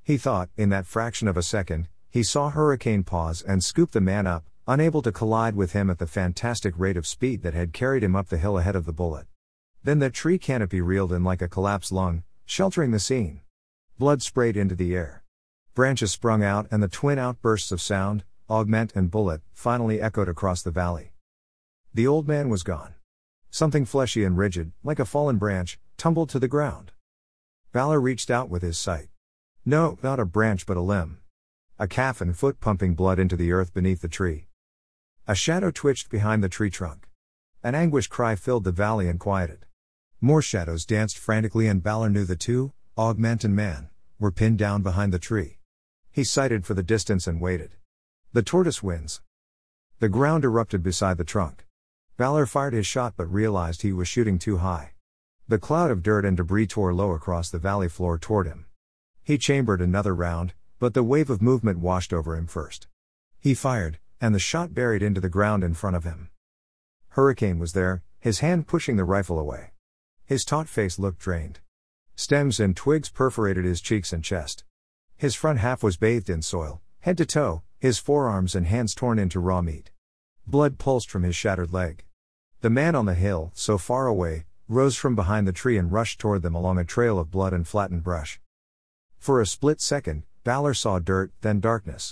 He thought, in that fraction of a second, he saw Hurricane pause and scoop the man up, unable to collide with him at the fantastic rate of speed that had carried him up the hill ahead of the bullet. Then the tree canopy reeled in like a collapsed lung, sheltering the scene. Blood sprayed into the air. Branches sprung out, and the twin outbursts of sound, augment and bullet, finally echoed across the valley. The old man was gone. Something fleshy and rigid, like a fallen branch, tumbled to the ground. Valor reached out with his sight. No, not a branch but a limb. A calf and foot pumping blood into the earth beneath the tree. A shadow twitched behind the tree trunk. An anguished cry filled the valley and quieted. More shadows danced frantically, and Balor knew the two, Augment and Man, were pinned down behind the tree. He sighted for the distance and waited. The tortoise wins. The ground erupted beside the trunk. Balor fired his shot but realized he was shooting too high. The cloud of dirt and debris tore low across the valley floor toward him. He chambered another round, but the wave of movement washed over him first. He fired, and the shot buried into the ground in front of him. Hurricane was there, his hand pushing the rifle away. His taut face looked drained. Stems and twigs perforated his cheeks and chest. His front half was bathed in soil, head to toe, his forearms and hands torn into raw meat. Blood pulsed from his shattered leg. The man on the hill, so far away, rose from behind the tree and rushed toward them along a trail of blood and flattened brush. For a split second, Balor saw dirt, then darkness.